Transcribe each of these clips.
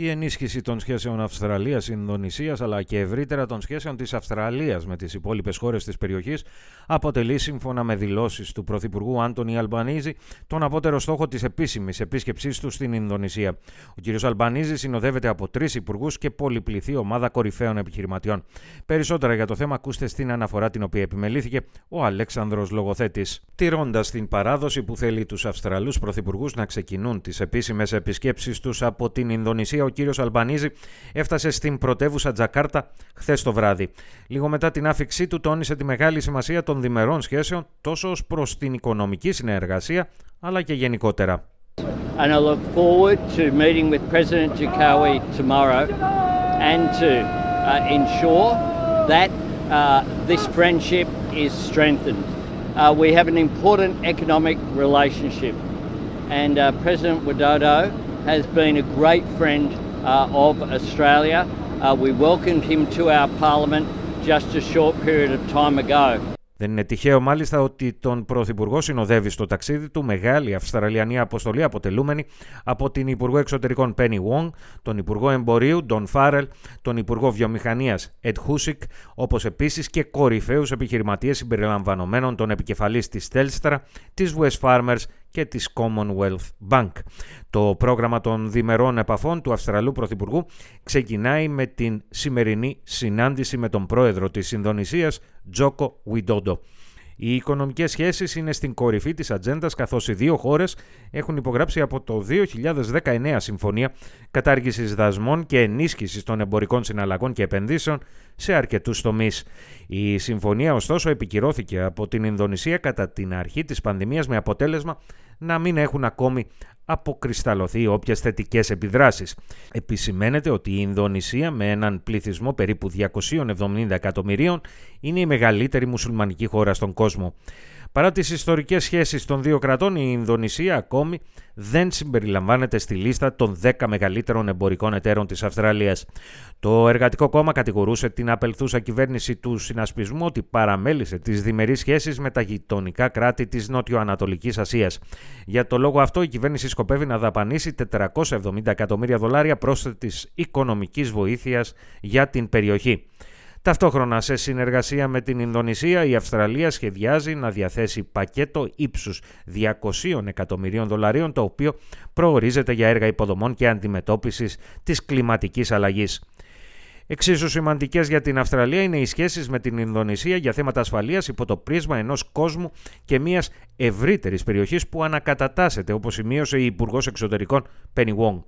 Η ενίσχυση των σχέσεων Αυστραλία-Ινδονησία αλλά και ευρύτερα των σχέσεων της Αυστραλίας με τις υπόλοιπες χώρες της περιοχής αποτελεί, σύμφωνα με δηλώσεις του Πρωθυπουργού Άντωνι Αλμπανίζη, τον απότερο στόχο της επίσημης επίσκεψής του στην Ινδονησία. Ο κ. Αλμπανίζη συνοδεύεται από τρεις υπουργούς και πολυπληθή ομάδα κορυφαίων επιχειρηματιών. Περισσότερα για το θέμα ακούστε στην αναφορά την οποία επιμελήθηκε ο Αλέξανδρος Λογοθέτης. Τηρώντας την παράδοση που θέλει τους Αυστραλούς πρωθυπουργούς να ξεκινούν τις επίσημες επισκέψεις τους από την Ινδονησία, ο κύριο Αλμπανίζη έφτασε στην πρωτεύουσα Τζακάρτα χθε το βράδυ. Λίγο μετά την άφηξή του, τόνισε τη μεγάλη σημασία των διμερών σχέσεων τόσο ως προς την οικονομική συνεργασία αλλά και γενικότερα. And I look forward to meeting with President Jakowi tomorrow and to uh, ensure that uh, this friendship is strengthened. Uh, we have an important economic relationship, and uh, President Widodo has been a great friend uh, of Australia. Uh, we welcomed him to our parliament just a short period of time ago. Δεν είναι τυχαίο μάλιστα ότι τον Πρωθυπουργό συνοδεύει στο ταξίδι του μεγάλη Αυστραλιανή αποστολή αποτελούμενη από την Υπουργό Εξωτερικών Penny Wong, τον Υπουργό Εμπορίου Don Farrell, τον Υπουργό Βιομηχανίας Ed Husick, όπως επίσης και κορυφαίους επιχειρηματίες συμπεριλαμβανομένων των επικεφαλής της Telstra, της West Farmers και της Commonwealth Bank. Το πρόγραμμα των διμερών επαφών του Αυστραλού Πρωθυπουργού ξεκινάει με την σημερινή συνάντηση με τον πρόεδρο της Ινδονησίας, Τζόκο Βιντόντο. Οι οικονομικές σχέσεις είναι στην κορυφή της ατζέντας, καθώς οι δύο χώρες έχουν υπογράψει από το 2019 συμφωνία κατάργησης δασμών και ενίσχυσης των εμπορικών συναλλαγών και επενδύσεων σε αρκετούς τομείς. Η συμφωνία, ωστόσο, επικυρώθηκε από την Ινδονησία κατά την αρχή της πανδημίας με αποτέλεσμα να μην έχουν ακόμη αποκρισταλωθεί όποιες θετικές επιδράσεις. Επισημαίνεται ότι η Ινδονησία, με έναν πληθυσμό περίπου 270 εκατομμυρίων, είναι η μεγαλύτερη μουσουλμανική χώρα στον κόσμο. Παρά τις ιστορικές σχέσεις των δύο κρατών, η Ινδονησία ακόμη δεν συμπεριλαμβάνεται στη λίστα των 10 μεγαλύτερων εμπορικών εταίρων της Αυστραλίας. Το Εργατικό Κόμμα κατηγορούσε την απελθούσα κυβέρνηση του συνασπισμού ότι παραμέλησε τις διμερείς σχέσεις με τα γειτονικά κράτη της Νότιο-Ανατολικής Ασίας. Για το λόγο αυτό η κυβέρνηση σκοπεύει να δαπανίσει 470 εκατομμύρια δολάρια πρόσθετης οικονομικής βοήθειας για την περιοχή. Ταυτόχρονα, σε συνεργασία με την Ινδονησία, η Αυστραλία σχεδιάζει να διαθέσει πακέτο ύψους 200 εκατομμυρίων δολαρίων, το οποίο προορίζεται για έργα υποδομών και αντιμετώπισης της κλιματικής αλλαγής. Εξίσου σημαντικές για την Αυστραλία είναι οι σχέσεις με την Ινδονησία για θέματα ασφαλείας υπό το πρίσμα ενός κόσμου και μιας ευρύτερης περιοχής που ανακατατάσσεται, όπως σημείωσε η Υπουργός Εξωτερικών Penny Wong.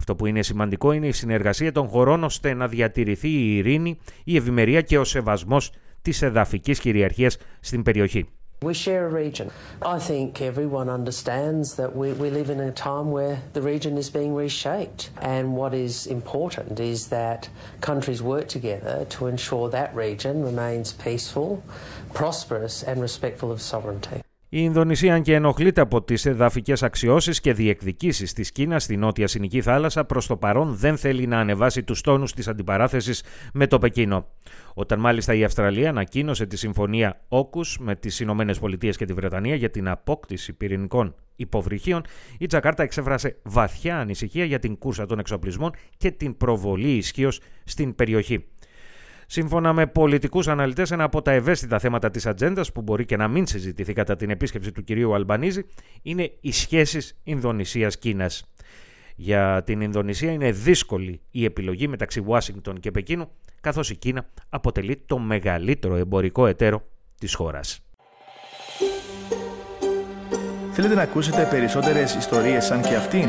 Αυτό που είναι σημαντικό είναι η συνεργασία των χωρών ώστε να διατηρηθεί η ειρήνη, η ευημερία και ο σεβασμός της εδαφικής κυριαρχίας στην περιοχή. We share a region. I think everyone understands that we, we live in a time where the region is being reshaped. And what is important is that countries work together to ensure that region remains peaceful, prosperous, and respectful of sovereignty. Η Ινδονησία, αν και ενοχλείται από τις εδαφικές αξιώσεις και διεκδικήσεις της Κίνας στη νότια Συνική θάλασσα, προς το παρόν δεν θέλει να ανεβάσει τους τόνους της αντιπαράθεσης με το Πεκίνο. Όταν μάλιστα η Αυστραλία ανακοίνωσε τη συμφωνία Όκους με τις Ηνωμένες Πολιτείες και τη Βρετανία για την απόκτηση πυρηνικών υποβρυχίων, η Τζακάρτα εξέφρασε βαθιά ανησυχία για την κούρσα των εξοπλισμών και την προβολή ισχύως στην περιοχή. Σύμφωνα με πολιτικούς αναλυτές, ένα από τα ευαίσθητα θέματα της ατζέντας που μπορεί και να μην συζητηθεί κατά την επίσκεψη του κυρίου Αλμπανίζη είναι οι σχέσεις Ινδονησία-Κίνα. Για την Ινδονησία είναι δύσκολη η επιλογή μεταξύ Ουάσιγκτον και Πεκίνου, καθώς η Κίνα αποτελεί το μεγαλύτερο εμπορικό εταίρο της χώρας. Θέλετε να ακούσετε περισσότερες ιστορίες σαν και αυτήν;